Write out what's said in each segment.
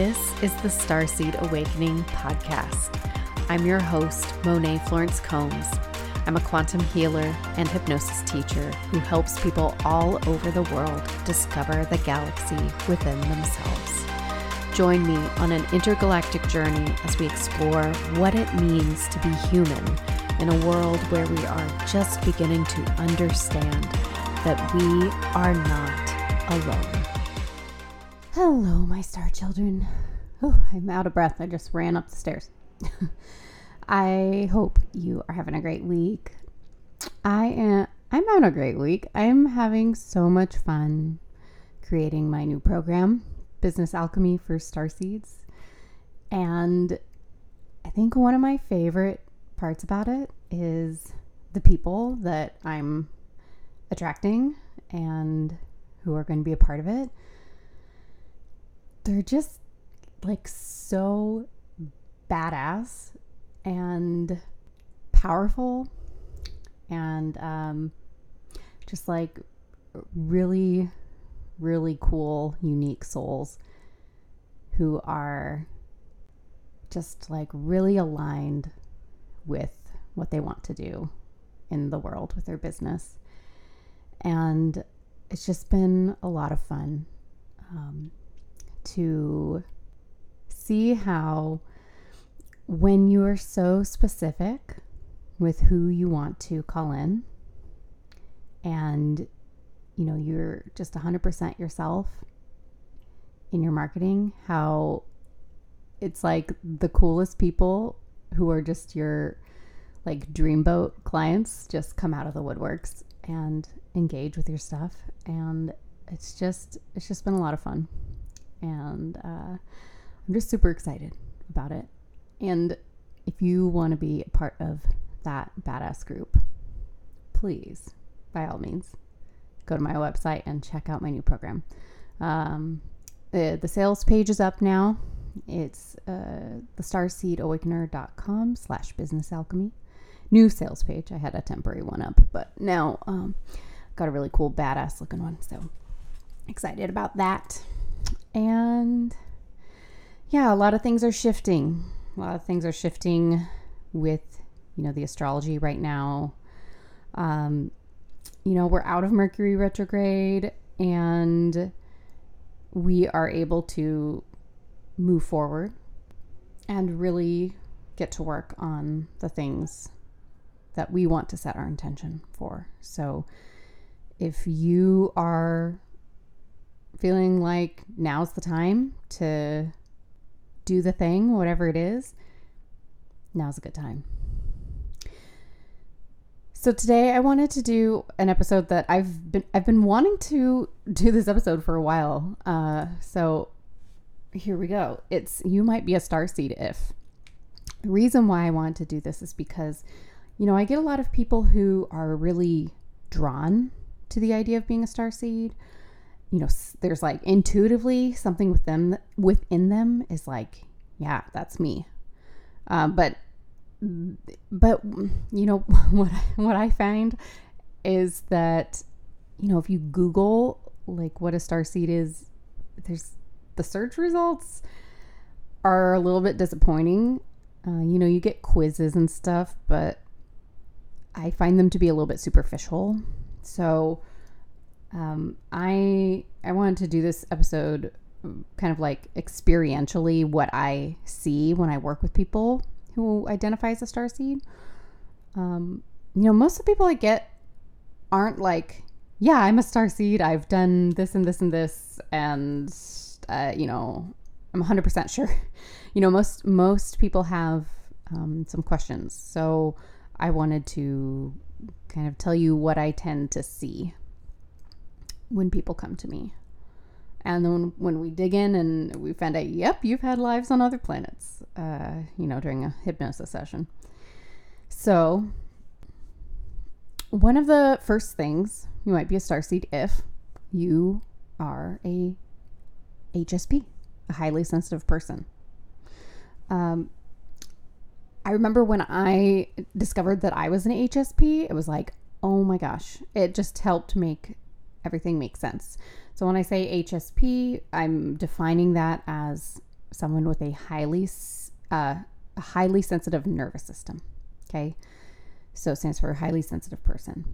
This is the Starseed Awakening podcast. I'm your host, Monet Florence Combs. I'm a quantum healer and hypnosis teacher who helps people all over the world discover the galaxy within themselves. Join me on an intergalactic journey as we explore what it means to be human in a world where we are just beginning to understand that we are not alone. Hello, my star children. Oh, I'm out of breath. I just ran up the stairs. I hope you are having a great week. I am I'm having a great week. I'm having so much fun creating my new program, Business Alchemy for Starseeds. And I think one of my favorite parts about it is the people that I'm attracting and who are going to be a part of it. They're just like so badass and powerful and um, just like really, really cool, unique souls who are just like really aligned with what they want to do in the world with their business. And it's just been a lot of fun um, to see how, when you are so specific with who you want to call in, and you know, you're just 100% yourself in your marketing, how it's like the coolest people who are just your like dreamboat clients just come out of the woodworks and engage with your stuff. And it's just it's just been a lot of fun and uh, i'm just super excited about it and if you want to be a part of that badass group please by all means go to my website and check out my new program um, the, the sales page is up now it's uh, the starseedawakener.com slash business alchemy new sales page. I had a temporary one up, but now um, got a really cool, badass looking one. So excited about that. And yeah, a lot of things are shifting. A lot of things are shifting with, you know, the astrology right now. Um, you know, we're out of Mercury retrograde and we are able to move forward and really get to work on the things that we want to set our intention for. So if you are feeling like now's the time to do the thing, whatever it is, now's a good time. So today I wanted to do an episode that I've been I've been wanting to do this episode for a while. Uh, so here we go. It's you might be a star seed if. The reason why I wanted to do this is because you know, I get a lot of people who are really drawn to the idea of being a star seed. You know, there's like intuitively something with them within them is like, yeah, that's me. Um, but but you know what what I find is that you know if you Google like what a star seed is, there's the search results are a little bit disappointing. Uh, you know, you get quizzes and stuff, but I find them to be a little bit superficial. So um, I I wanted to do this episode kind of like experientially what I see when I work with people who identify as a star seed. Um, you know, most of the people I get aren't like, yeah, I'm a star seed. I've done this and this and this, and uh, you know, I'm 100% sure. you know, most most people have um, some questions. So I wanted to kind of tell you what I tend to see when people come to me. And then when we dig in and we find out, yep, you've had lives on other planets, uh, you know, during a hypnosis session. So, one of the first things you might be a starseed if you are a HSP, a highly sensitive person. Um, I remember when I discovered that I was an HSP, it was like, oh my gosh, it just helped make everything makes sense. So when I say HSP, I'm defining that as someone with a highly uh, highly sensitive nervous system. Okay, so it stands for highly sensitive person,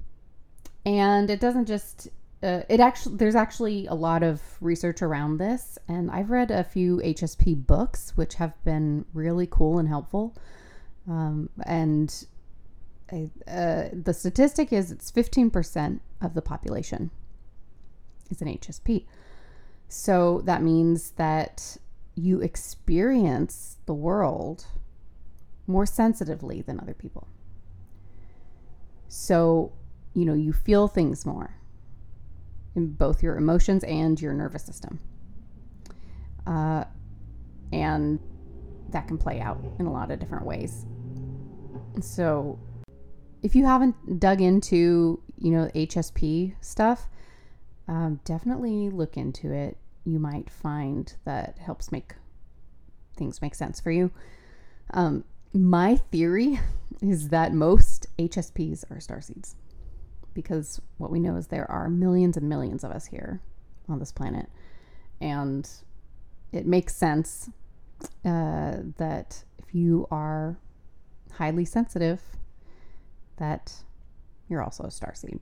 and it doesn't just uh, it actually there's actually a lot of research around this and i've read a few hsp books which have been really cool and helpful um, and uh, the statistic is it's 15% of the population is an hsp so that means that you experience the world more sensitively than other people so you know you feel things more in both your emotions and your nervous system. Uh, and that can play out in a lot of different ways. So, if you haven't dug into, you know, HSP stuff, um, definitely look into it. You might find that helps make things make sense for you. Um, my theory is that most HSPs are star seeds because what we know is there are millions and millions of us here on this planet. And it makes sense uh, that if you are highly sensitive, that you're also a star seed.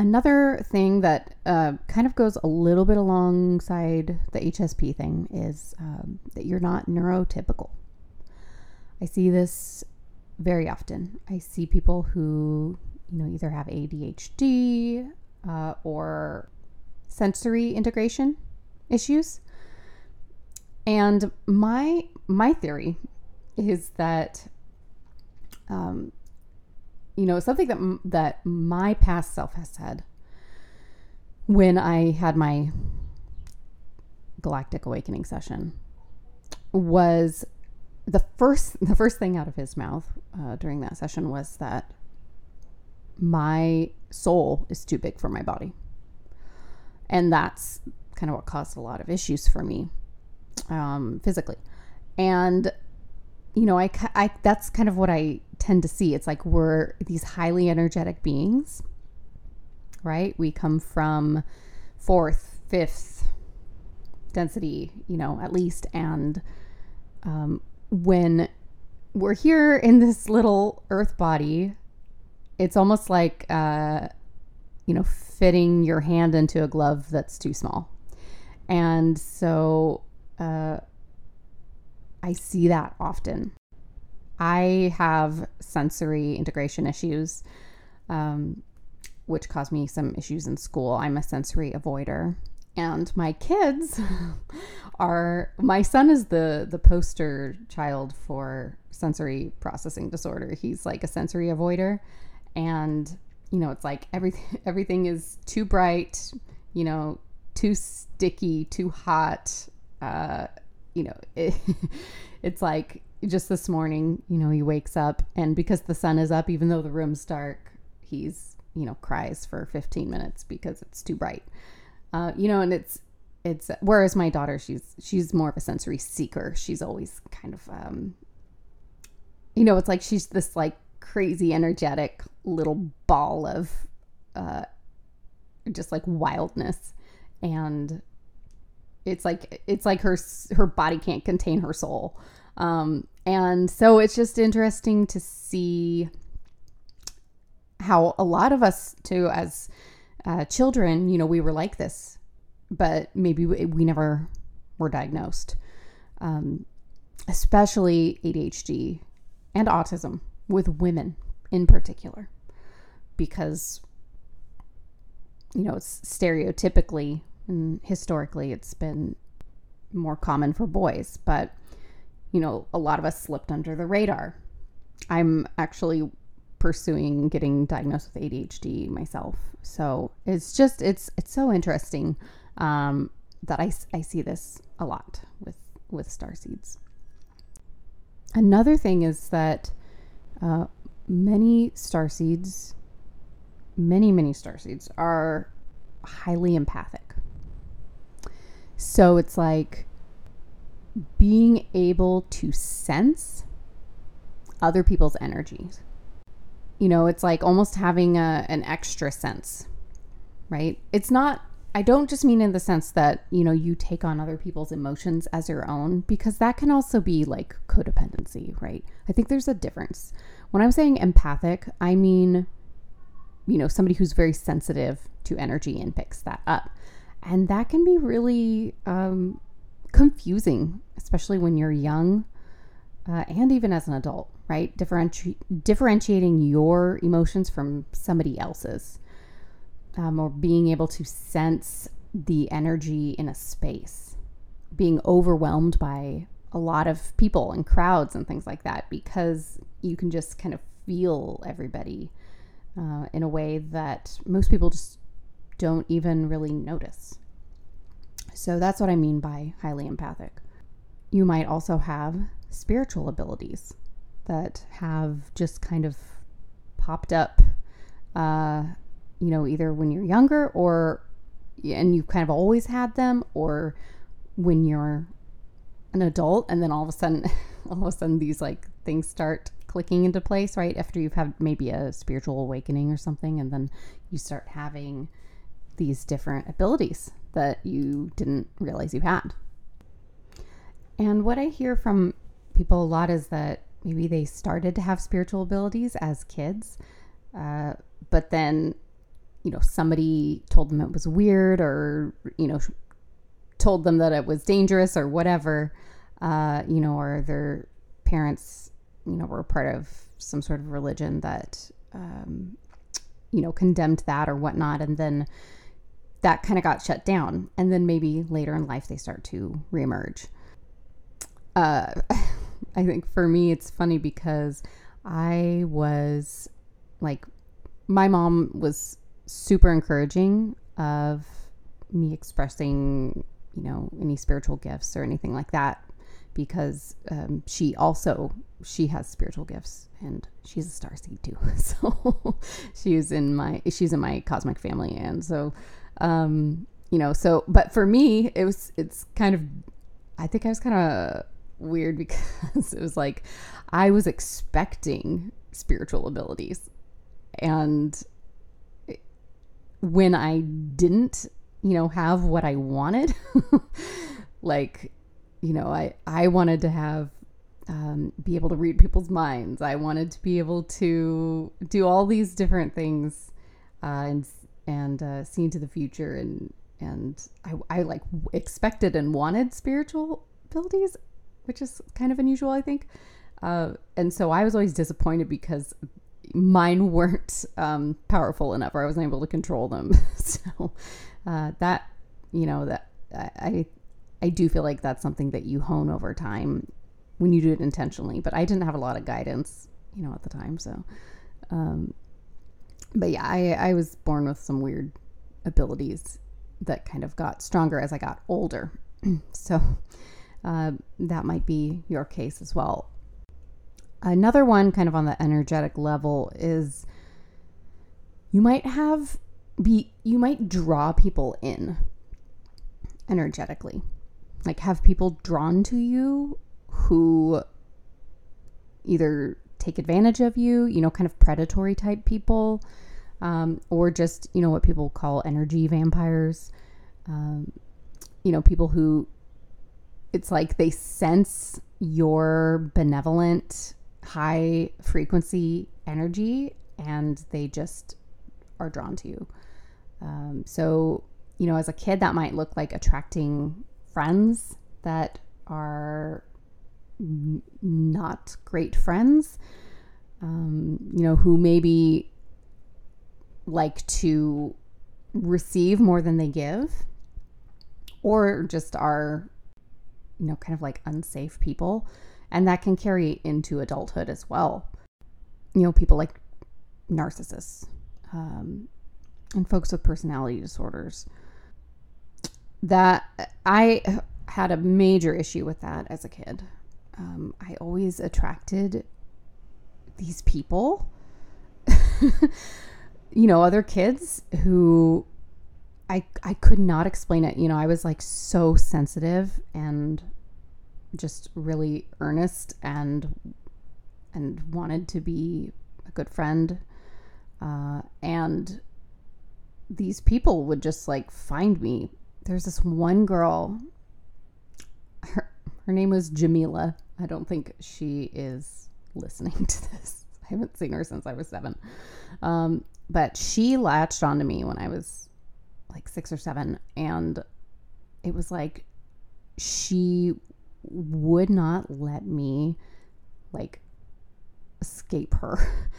Another thing that uh, kind of goes a little bit alongside the HSP thing is um, that you're not neurotypical. I see this very often. I see people who you know, either have ADHD uh, or sensory integration issues. And my my theory is that, um, you know, something that that my past self has said when I had my galactic awakening session was the first the first thing out of his mouth uh, during that session was that my soul is too big for my body. And that's kind of what caused a lot of issues for me um, physically. And, you know, I, I, that's kind of what I tend to see. It's like we're these highly energetic beings, right? We come from fourth, fifth density, you know, at least. And um, when we're here in this little earth body, it's almost like uh, you know fitting your hand into a glove that's too small and so uh, i see that often. I have sensory integration issues um, which cause me some issues in school. I'm a sensory avoider. And my kids are my son is the the poster child for sensory processing disorder. He's like a sensory avoider. And you know it's like everything everything is too bright you know too sticky too hot uh you know it, it's like just this morning you know he wakes up and because the sun is up even though the room's dark he's you know cries for 15 minutes because it's too bright. Uh, you know and it's it's whereas my daughter she's she's more of a sensory seeker. She's always kind of um you know it's like she's this like crazy energetic little ball of uh, just like wildness. And it's like it's like her her body can't contain her soul. Um, and so it's just interesting to see how a lot of us too as uh, children you know we were like this but maybe we, we never were diagnosed. Um, especially adhd and autism with women in particular because you know it's stereotypically and historically it's been more common for boys but you know a lot of us slipped under the radar. I'm actually pursuing getting diagnosed with adhd myself. So it's just it's it's so interesting um, that I, I see this a lot with with star seeds. Another thing is that uh, many star seeds, many, many star seeds are highly empathic. So it's like being able to sense other people's energies. You know, it's like almost having a, an extra sense, right? It's not I don't just mean in the sense that, you know, you take on other people's emotions as your own, because that can also be like codependency, right? I think there's a difference. When I'm saying empathic, I mean, you know, somebody who's very sensitive to energy and picks that up. And that can be really um, confusing, especially when you're young uh, and even as an adult, right? Differenti- differentiating your emotions from somebody else's um, or being able to sense the energy in a space, being overwhelmed by a lot of people and crowds and things like that because you can just kind of feel everybody uh, in a way that most people just don't even really notice. So that's what I mean by highly empathic. You might also have spiritual abilities that have just kind of popped up uh, you know, either when you're younger or and you've kind of always had them or when you're an adult and then all of a sudden all of a sudden these like things start clicking into place, right? After you've had maybe a spiritual awakening or something and then you start having these different abilities that you didn't realize you had. And what I hear from people a lot is that maybe they started to have spiritual abilities as kids, uh, but then you know, somebody told them it was weird or, you know, told them that it was dangerous or whatever, uh, you know, or their parents, you know, were part of some sort of religion that, um, you know, condemned that or whatnot. And then that kind of got shut down. And then maybe later in life they start to reemerge. Uh, I think for me, it's funny because I was like, my mom was super encouraging of me expressing, you know, any spiritual gifts or anything like that because um, she also she has spiritual gifts and she's a star seed too so she's in my she's in my cosmic family and so um you know so but for me it was it's kind of i think i was kind of weird because it was like i was expecting spiritual abilities and when I didn't, you know, have what I wanted. like, you know, I I wanted to have um, be able to read people's minds. I wanted to be able to do all these different things uh, and and uh, see into the future and and I, I like expected and wanted spiritual abilities, which is kind of unusual, I think. Uh, and so I was always disappointed because mine weren't um, powerful enough or I wasn't able to control them. so uh, that, you know, that I, I do feel like that's something that you hone over time when you do it intentionally. But I didn't have a lot of guidance, you know, at the time. So, um, but yeah, I, I was born with some weird abilities that kind of got stronger as I got older. so uh, that might be your case as well. Another one, kind of on the energetic level, is you might have be you might draw people in energetically, like have people drawn to you who either take advantage of you, you know, kind of predatory type people, um, or just you know what people call energy vampires. Um, you know, people who it's like they sense your benevolent high frequency energy and they just are drawn to you. Um, so, you know, as a kid, that might look like attracting friends that are not great friends, um, you know, who maybe like to receive more than they give, or just are, you know, kind of like unsafe people and that can carry into adulthood as well. You know, people like narcissists um, and folks with personality disorders. That I had a major issue with that as a kid. Um, I always attracted these people, you know, other kids who I I could not explain it. You know, I was like so sensitive and just really earnest and and wanted to be a good friend uh, and these people would just like find me. There's this one girl, her, her name was Jamila. I don't think she is listening to this. I haven't seen her since I was seven. Um, but she latched onto me when I was like six or seven. And it was like she would not let me like escape her.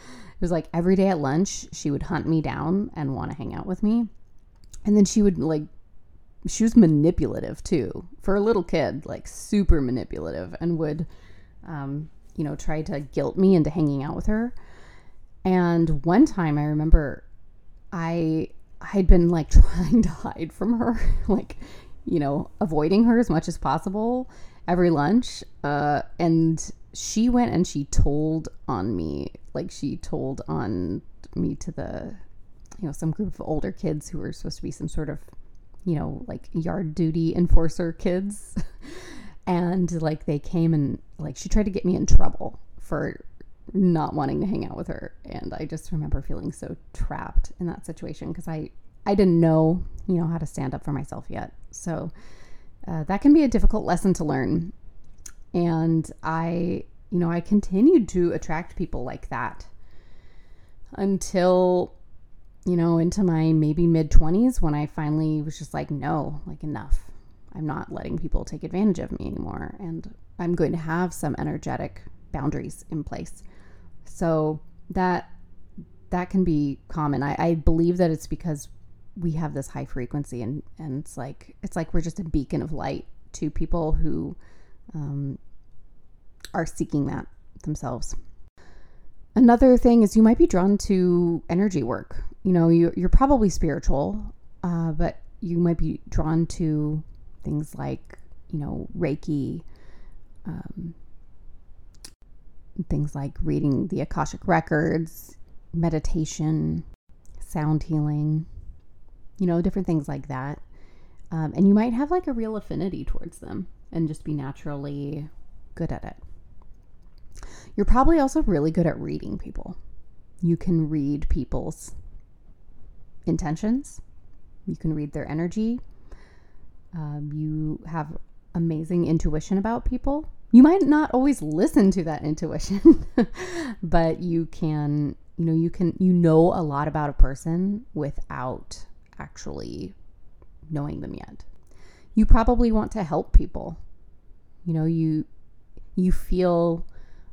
It was like every day at lunch, she would hunt me down and want to hang out with me. And then she would like, she was manipulative too for a little kid, like super manipulative, and would, um, you know, try to guilt me into hanging out with her. And one time I remember I I had been like trying to hide from her, like, you know, avoiding her as much as possible every lunch. Uh, and she went and she told on me, like she told on me to the, you know, some group of older kids who were supposed to be some sort of, you know, like yard duty enforcer kids. and like they came and like she tried to get me in trouble for not wanting to hang out with her. And i just remember feeling so trapped in that situation because i i didn't know you know how to stand up for myself yet. So uh, that can be a difficult lesson to learn. And I, you know, I continued to attract people like that until, you know, into my maybe mid 20s when I finally was just like, no, like enough. I'm not letting people take advantage of me anymore. And I'm going to have some energetic boundaries in place. So that that can be common. I, I believe that it's because we have this high frequency and, and it's like it's like we're just a beacon of light to people who um, are seeking that themselves. Another thing is you might be drawn to energy work. You know, you, you're probably spiritual, uh, but you might be drawn to things like, you know, Reiki, um, things like reading the Akashic records, meditation, sound healing, you know, different things like that. Um, and you might have like a real affinity towards them and just be naturally good at it. You're probably also really good at reading people. You can read people's intentions, you can read their energy. Um, you have amazing intuition about people. You might not always listen to that intuition, but you can, you know, you can, you know a lot about a person without actually knowing them yet. You probably want to help people you know, you you feel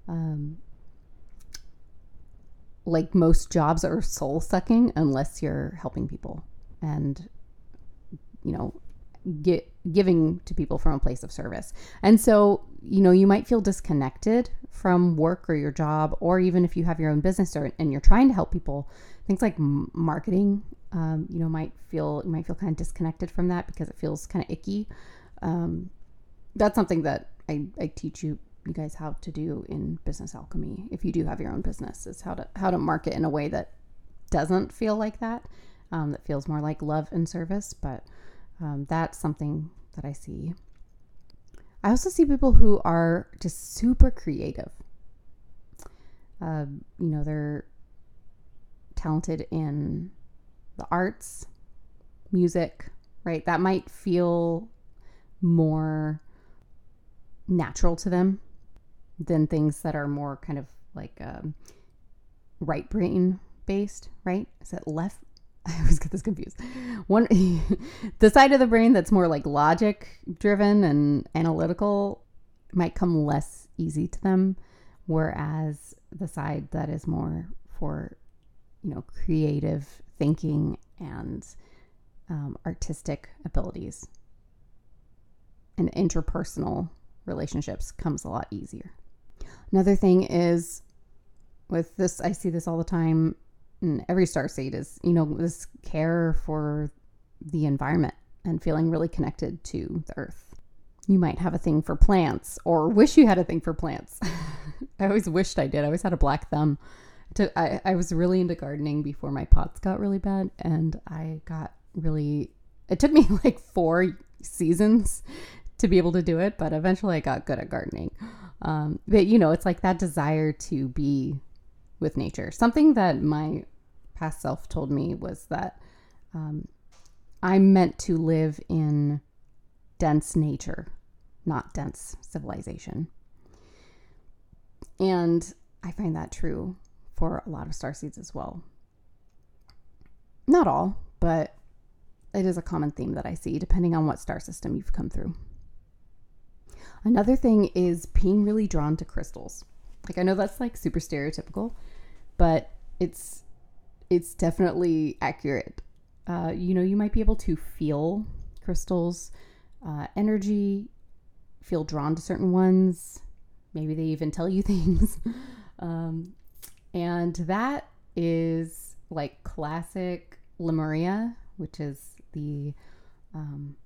um, like most jobs are soul sucking unless you're helping people and you know get giving to people from a place of service. And so, you know, you might feel disconnected from work or your job, or even if you have your own business or, and you're trying to help people, things like marketing, um, you know, might feel, you might feel kind of disconnected from that because it feels kind of icky. Um, that's something that I, I teach you you guys how to do in business alchemy if you do have your own business is how to how to market in a way that doesn't feel like that um, that feels more like love and service. But um, that's something that i see. I also see people who are just super creative. Uh, you know they're talented in the arts music right? That might feel more natural to them than things that are more kind of like um, right brain based, right? Is it left? I always get this confused. One, the side of the brain that's more like logic driven and analytical might come less easy to them, whereas the side that is more for, you know, creative thinking and um, artistic abilities and interpersonal relationships comes a lot easier. Another thing is with this, I see this all the time in every star seed is, you know, this care for the environment and feeling really connected to the earth. You might have a thing for plants or wish you had a thing for plants. I always wished I did. I always had a black thumb. To, I, I was really into gardening before my POTS got really bad and I got really it took me like four seasons to be able to do it, but eventually I got good at gardening. Um, but you know, it's like that desire to be with nature. Something that my past self told me was that Um, I'm meant to live in dense nature, not dense civilization. And I find that true for a lot of star seeds as well. Not all, but it is a common theme that I see depending on what star system you've come through. Another thing is being really drawn to crystals. Like I know that's like super stereotypical, but it's it's definitely accurate. Uh, you know, you might be able to feel crystals, uh, energy, feel drawn to certain ones. Maybe they even tell you things. um, and that is like classic Lemuria, which is the um,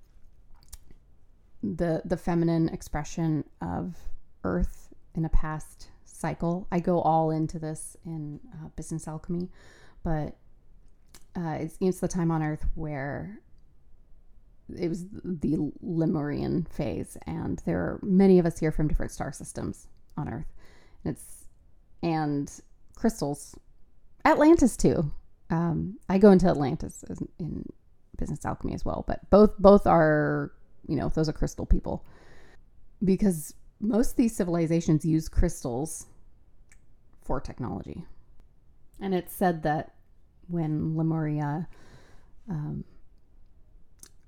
the the feminine expression of Earth in a past cycle. I go all into this in uh, business alchemy, but uh, it's, it's the time on Earth where it was the Lemurian phase, and there are many of us here from different star systems on Earth. And it's and crystals, Atlantis too. Um, I go into Atlantis in business alchemy as well, but both both are you know those are crystal people. Because most of these civilizations use crystals for technology, and it's said that when Lemuria, um,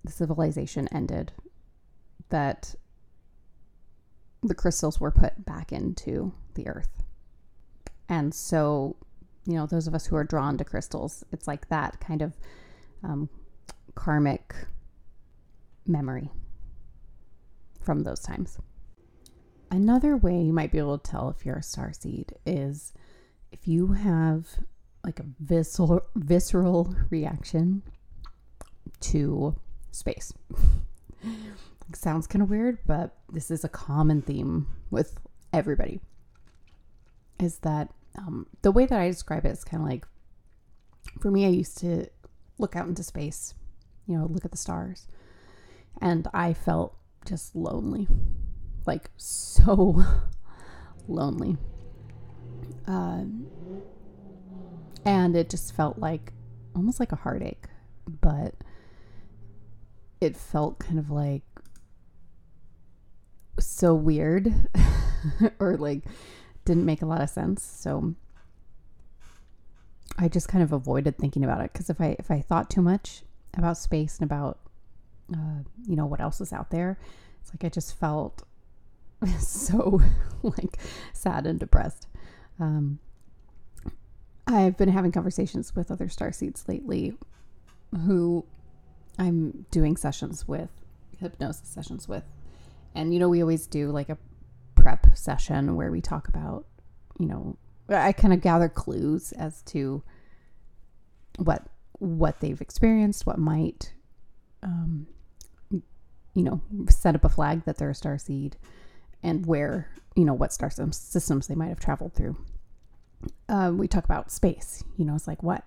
the civilization ended, that the crystals were put back into the earth. And so, you know, those of us who are drawn to crystals, it's like that kind of um, karmic memory from those times. Another way you might be able to tell if you're a star seed is if you have like a visceral visceral reaction to space. sounds kind of weird, but this is a common theme with everybody. Is that um, the way that I describe it is kind of like for me, I used to look out into space, you know, look at the stars, and I felt just lonely, like so lonely. Um, and it just felt like almost like a heartache, but it felt kind of like so weird or like didn't make a lot of sense. So I just kind of avoided thinking about it because if I if I thought too much about space and about uh, you know what else is out there, it's like I just felt so like sad and depressed. Um, I've been having conversations with other star seeds lately who I'm doing sessions with, hypnosis sessions with. And, you know, we always do like a prep session where we talk about, you know, I kind of gather clues as to what what they've experienced, what might, um, you know, set up a flag that they're a star seed, and where, you know, what star systems they might have traveled through um, we talk about space. You know, it's like what,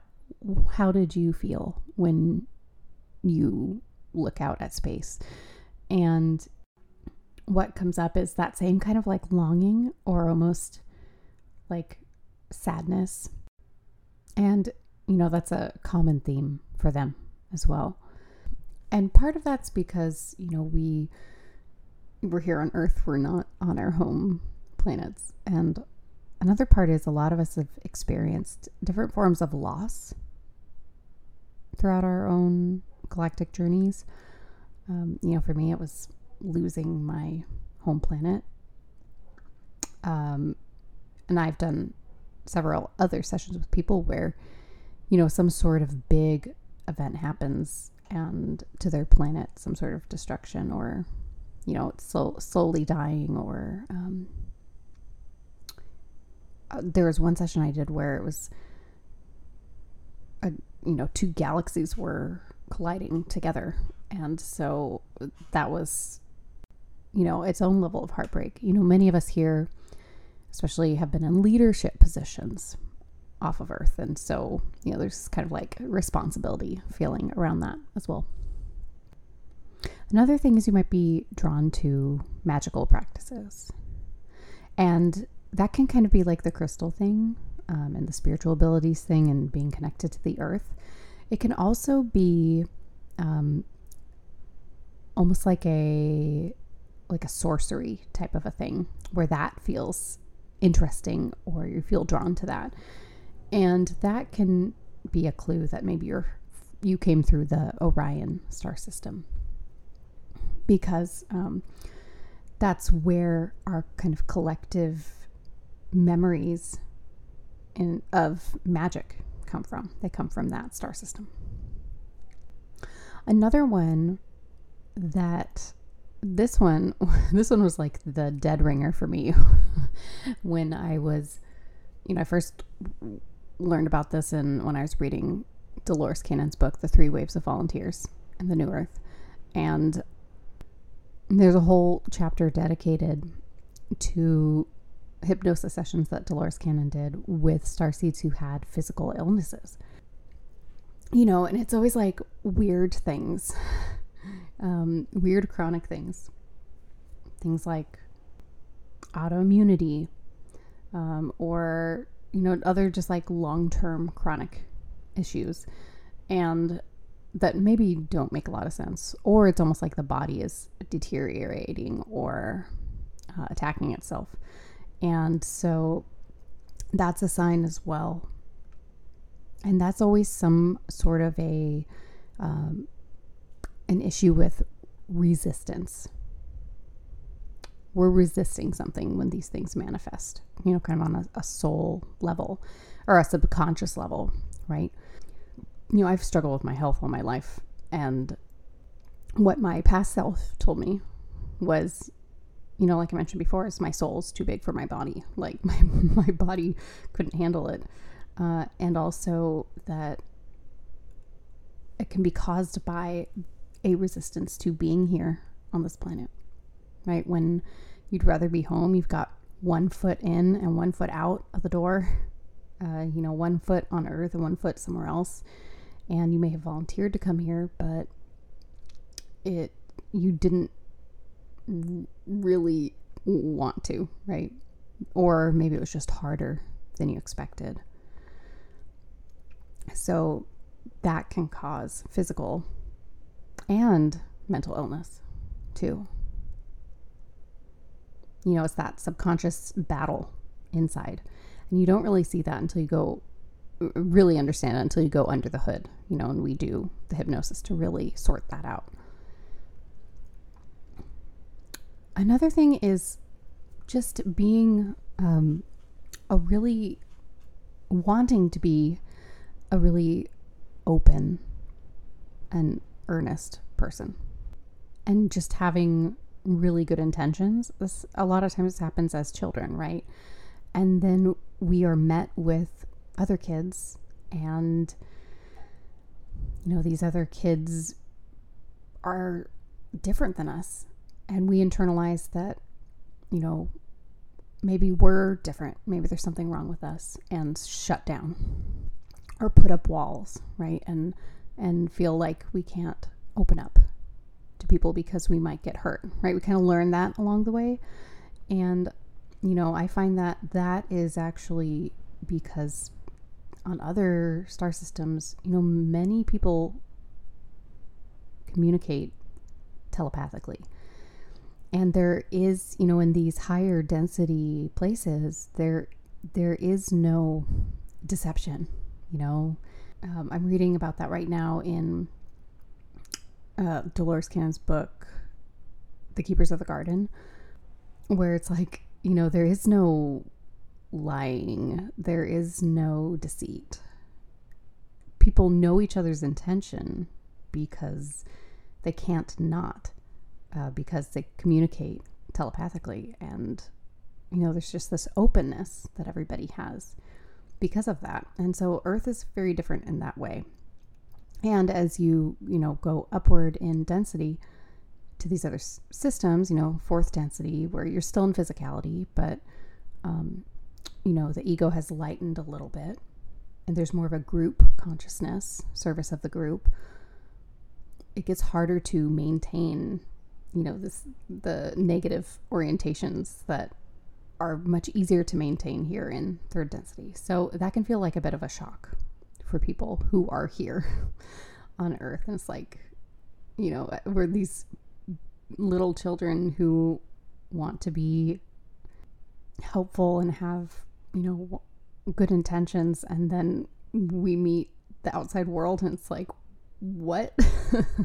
how did you feel when you look out at space? And what comes up is that same kind of like longing or almost like sadness. And, you know, that's a common theme for them as well. And part of that's because, you know, we we're here on Earth, we're not on our home planets. And another part is a lot of us have experienced different forms of loss throughout our own galactic journeys. Um, you know, for me, it was losing my home planet. Um, and I've done several other sessions with people where, you know, some sort of big event happens and to their planet, some sort of destruction or, you know, so, slowly dying or, um, uh, there was one session I did where it was, a, you know, two galaxies were colliding together. And so that was, you know, its own level of heartbreak. You know, many of us here, especially, have been in leadership positions off of Earth. And so, you know, there's kind of like responsibility feeling around that as well. Another thing is you might be drawn to magical practices. And that can kind of be like the crystal thing um, and the spiritual abilities thing and being connected to the earth. It can also be um, almost like a like a sorcery type of a thing where that feels interesting or you feel drawn to that. And that can be a clue that maybe you're you came through the Orion star system because um, that's where our kind of collective memories in, of magic come from. They come from that star system. Another one that this one this one was like the dead ringer for me when I was you know I first learned about this in when I was reading Dolores Cannon's book The Three Waves of Volunteers and the New Earth and there's a whole chapter dedicated to hypnosis sessions that Dolores Cannon did with starseeds who had physical illnesses. You know, and it's always like weird things, um, weird chronic things. Things like autoimmunity um, or, you know, other just like long term chronic issues. And that maybe don't make a lot of sense. Or it's almost like the body is deteriorating or uh, attacking itself. And so that's a sign as well. And that's always some sort of a um, an issue with resistance. We're resisting something when these things manifest, you know, kind of on a, a soul level or a subconscious level, right? You know, I've struggled with my health all my life. And what my past self told me was you know, like I mentioned before, is my soul's too big for my body. Like my my body couldn't handle it, uh, and also that it can be caused by a resistance to being here on this planet. Right when you'd rather be home, you've got one foot in and one foot out of the door. Uh, you know, one foot on Earth and one foot somewhere else, and you may have volunteered to come here, but it you didn't really want to, right? Or maybe it was just harder than you expected. So that can cause physical and mental illness too. You know, it's that subconscious battle inside. And you don't really see that until you go really understand it until you go under the hood, you know, and we do the hypnosis to really sort that out. Another thing is just being um, a really wanting to be a really open and earnest person and just having really good intentions. This a lot of times happens as children, right? And then we are met with other kids and you know these other kids are different than us and we internalize that, you know, maybe we're different, maybe there's something wrong with us, and shut down or put up walls, right? And and feel like we can't open up to people because we might get hurt, right? We kind of learn that along the way. And you know, I find that that is actually because on other star systems, you know, many people communicate telepathically and there is you know in these higher density places there there is no deception you know um, i'm reading about that right now in uh, dolores cannon's book the keepers of the garden where it's like you know there is no lying there is no deceit people know each other's intention because they can't not uh, because they communicate telepathically. And, you know, there's just this openness that everybody has because of that. And so Earth is very different in that way. And as you, you know, go upward in density to these other s- systems, you know, fourth density, where you're still in physicality, but, um, you know, the ego has lightened a little bit and there's more of a group consciousness, service of the group. It gets harder to maintain you know this the negative orientations that are much easier to maintain here in third density. So that can feel like a bit of a shock for people who are here on earth. And it's like, you know, uh, we're these little children who want to be helpful and have, you know, good intentions. And then we meet the outside world and it's like, what?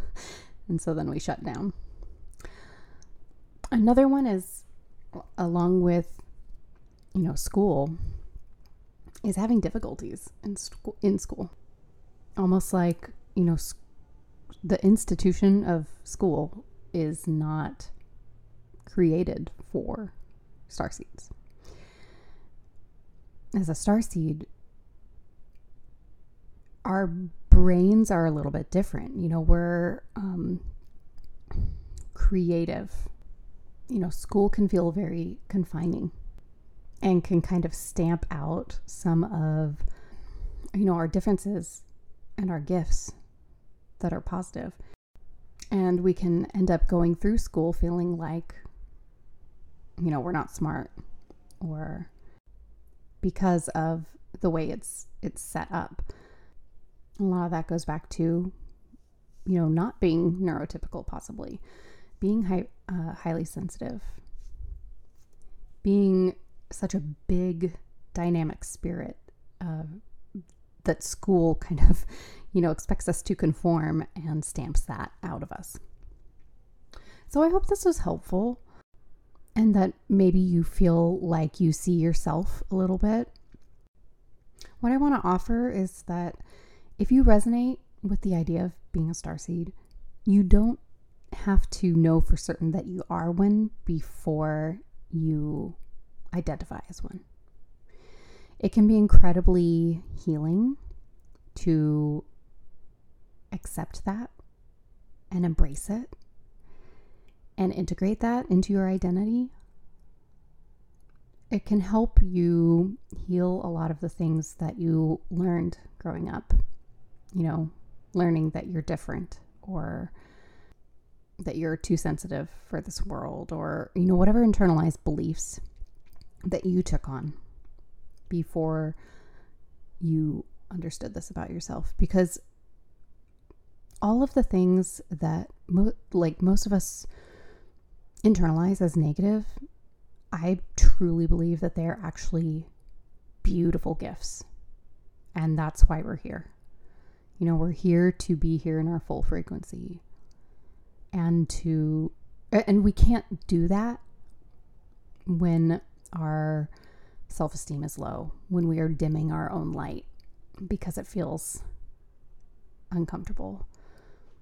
and so then we shut down. Another one is along with, you know, school is having difficulties in school, in school. Almost like, you know, the institution of school is not created for star seeds. As a star seed, our brains are a little bit different. You know, we're um, creative. You know, school can feel very confining and can kind of stamp out some of, you know, our differences and our gifts that are positive. And we can end up going through school feeling like, you know, we're not smart or because of the way it's it's set up. A lot of that goes back to, you know, not being neurotypical, possibly being high, uh, highly sensitive, being such a big, dynamic spirit uh, that school kind of, you know, expects us to conform and stamps that out of us. So I hope this was helpful and that maybe you feel like you see yourself a little bit. What I want to offer is that if you resonate with the idea of being a starseed, you don't have to know for certain that you are one before you identify as one. It can be incredibly healing to accept that and embrace it and integrate that into your identity. It can help you heal a lot of the things that you learned growing up. You know, learning that you're different or that you're too sensitive for this world or, you know, whatever internalized beliefs that you took on before you understood this about yourself. Because all of the things that mo- like most of us internalize as negative i truly believe that they're actually beautiful gifts. And that's why we're here. You know we're here to be here in our full frequency and to and we can't do that when our self esteem is low, when we are dimming our own light because it feels uncomfortable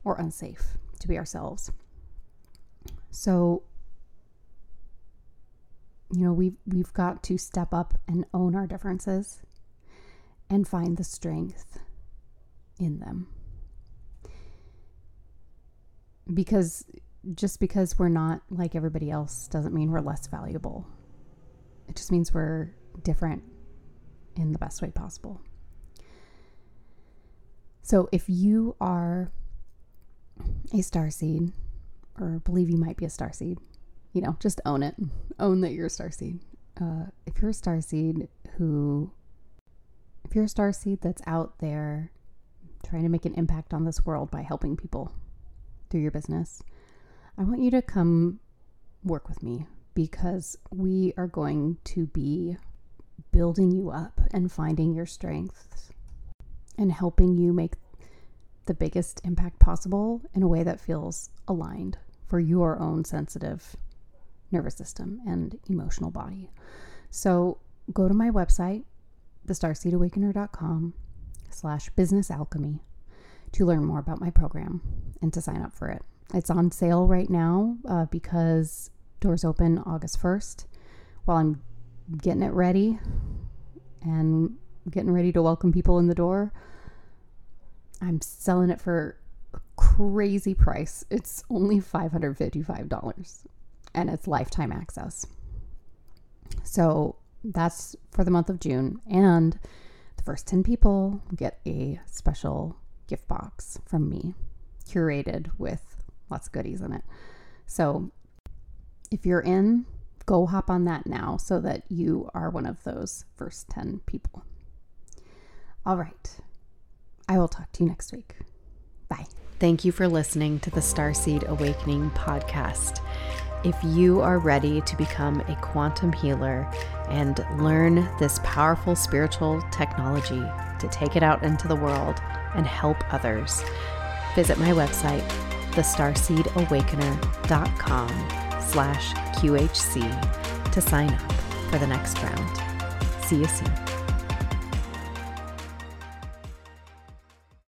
or unsafe to be ourselves. So, you know, we've, we've got to step up and own our differences and find the strength in them. Because just because we're not like everybody else doesn't mean we're less valuable it just means we're different in the best way possible. So if you are a star seed or believe you might be a star seed, you know, just own it. Own that you're a star seed. Uh, if you're a star seed who, if you're a star seed that's out there trying to make an impact on this world by helping people through your business, I want you to come work with me because we are going to be building you up and finding your strengths and helping you make the biggest impact possible in a way that feels aligned for your own sensitive nervous system and emotional body. So go to my website, thestarseedawakener.com slash business alchemy to learn more about my program and to sign up for it. It's on sale right now uh, because Doors open August 1st. While I'm getting it ready and getting ready to welcome people in the door, I'm selling it for a crazy price. It's only $555 and it's lifetime access. So that's for the month of June. And the first 10 people get a special gift box from me, curated with lots of goodies in it. So if you're in, go hop on that now so that you are one of those first 10 people. All right. I will talk to you next week. Bye. Thank you for listening to the Starseed Awakening podcast. If you are ready to become a quantum healer and learn this powerful spiritual technology to take it out into the world and help others, visit my website, thestarseedawakener.com slash QHC to sign up for the next round. See you soon.